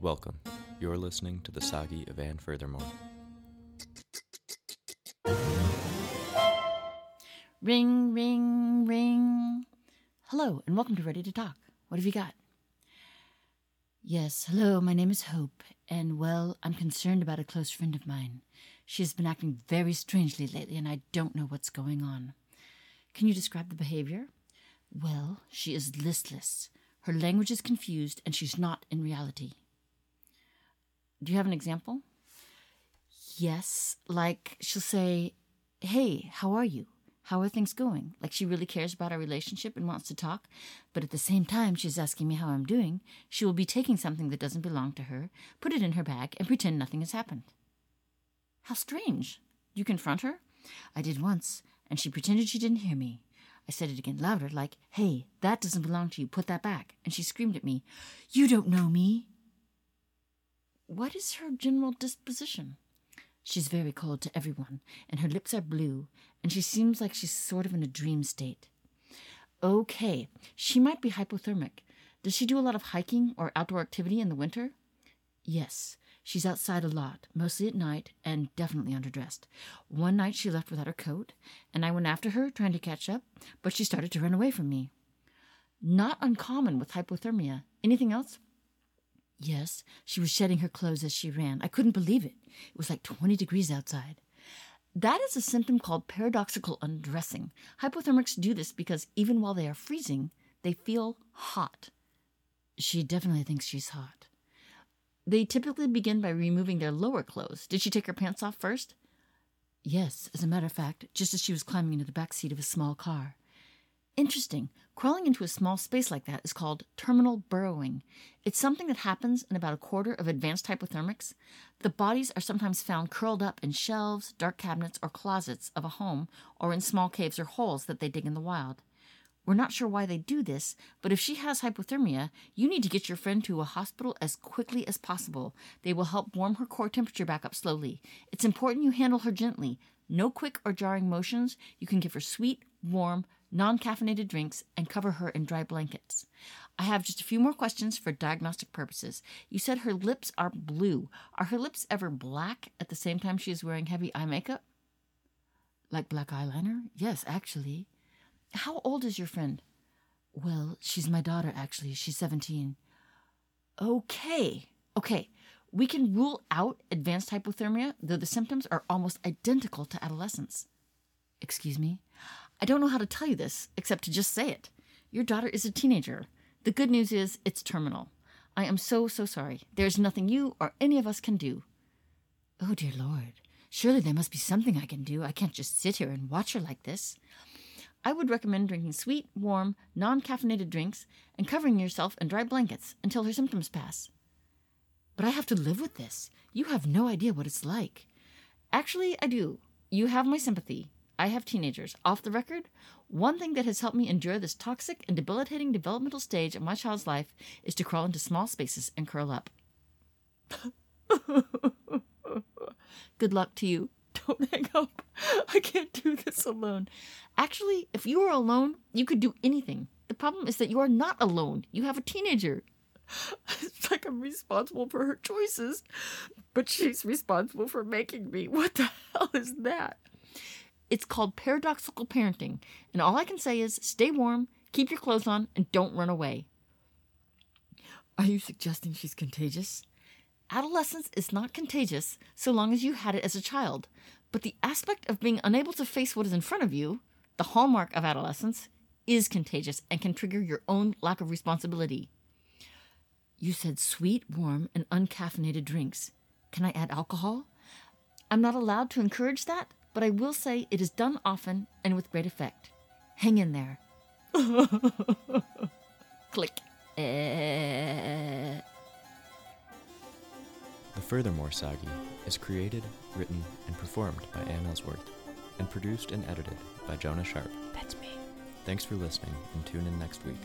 Welcome. You're listening to the Sagi of Anne Furthermore. Ring, ring, ring. Hello, and welcome to Ready to Talk. What have you got? Yes, hello, my name is Hope, and well, I'm concerned about a close friend of mine. She has been acting very strangely lately, and I don't know what's going on. Can you describe the behavior? Well, she is listless. Her language is confused, and she's not in reality. Do you have an example? Yes, like she'll say, Hey, how are you? How are things going? Like she really cares about our relationship and wants to talk, but at the same time she's asking me how I'm doing. She will be taking something that doesn't belong to her, put it in her bag, and pretend nothing has happened. How strange. You confront her? I did once, and she pretended she didn't hear me. I said it again louder, like, Hey, that doesn't belong to you. Put that back. And she screamed at me, You don't know me. What is her general disposition? She's very cold to everyone, and her lips are blue, and she seems like she's sort of in a dream state. Okay, she might be hypothermic. Does she do a lot of hiking or outdoor activity in the winter? Yes, she's outside a lot, mostly at night, and definitely underdressed. One night she left without her coat, and I went after her, trying to catch up, but she started to run away from me. Not uncommon with hypothermia. Anything else? Yes, she was shedding her clothes as she ran. I couldn't believe it. It was like 20 degrees outside. That is a symptom called paradoxical undressing. Hypothermics do this because even while they are freezing, they feel hot. She definitely thinks she's hot. They typically begin by removing their lower clothes. Did she take her pants off first? Yes, as a matter of fact, just as she was climbing into the back seat of a small car. Interesting. Crawling into a small space like that is called terminal burrowing. It's something that happens in about a quarter of advanced hypothermics. The bodies are sometimes found curled up in shelves, dark cabinets, or closets of a home, or in small caves or holes that they dig in the wild. We're not sure why they do this, but if she has hypothermia, you need to get your friend to a hospital as quickly as possible. They will help warm her core temperature back up slowly. It's important you handle her gently. No quick or jarring motions. You can give her sweet, warm, non caffeinated drinks, and cover her in dry blankets. I have just a few more questions for diagnostic purposes. You said her lips are blue. Are her lips ever black at the same time she is wearing heavy eye makeup? Like black eyeliner? Yes, actually. How old is your friend? Well, she's my daughter, actually. She's 17. Okay. Okay. We can rule out advanced hypothermia, though the symptoms are almost identical to adolescence. Excuse me? I don't know how to tell you this except to just say it. Your daughter is a teenager. The good news is it's terminal. I am so, so sorry. There's nothing you or any of us can do. Oh, dear Lord. Surely there must be something I can do. I can't just sit here and watch her like this. I would recommend drinking sweet, warm, non caffeinated drinks and covering yourself in dry blankets until her symptoms pass. But I have to live with this. You have no idea what it's like. Actually, I do. You have my sympathy. I have teenagers. Off the record, one thing that has helped me endure this toxic and debilitating developmental stage of my child's life is to crawl into small spaces and curl up. Good luck to you. Don't hang up. I can't do this alone. Actually, if you were alone, you could do anything. The problem is that you are not alone. You have a teenager. It's like I'm responsible for her choices, but she's responsible for making me. What the hell is that? It's called paradoxical parenting, and all I can say is stay warm, keep your clothes on, and don't run away. Are you suggesting she's contagious? Adolescence is not contagious so long as you had it as a child, but the aspect of being unable to face what is in front of you, the hallmark of adolescence, is contagious and can trigger your own lack of responsibility. You said sweet, warm, and uncaffeinated drinks. Can I add alcohol? I'm not allowed to encourage that, but I will say it is done often and with great effect. Hang in there. Click. Eh. The Furthermore Sagi is created, written, and performed by Ann Ellsworth, and produced and edited by Jonah Sharp. That's me. Thanks for listening, and tune in next week.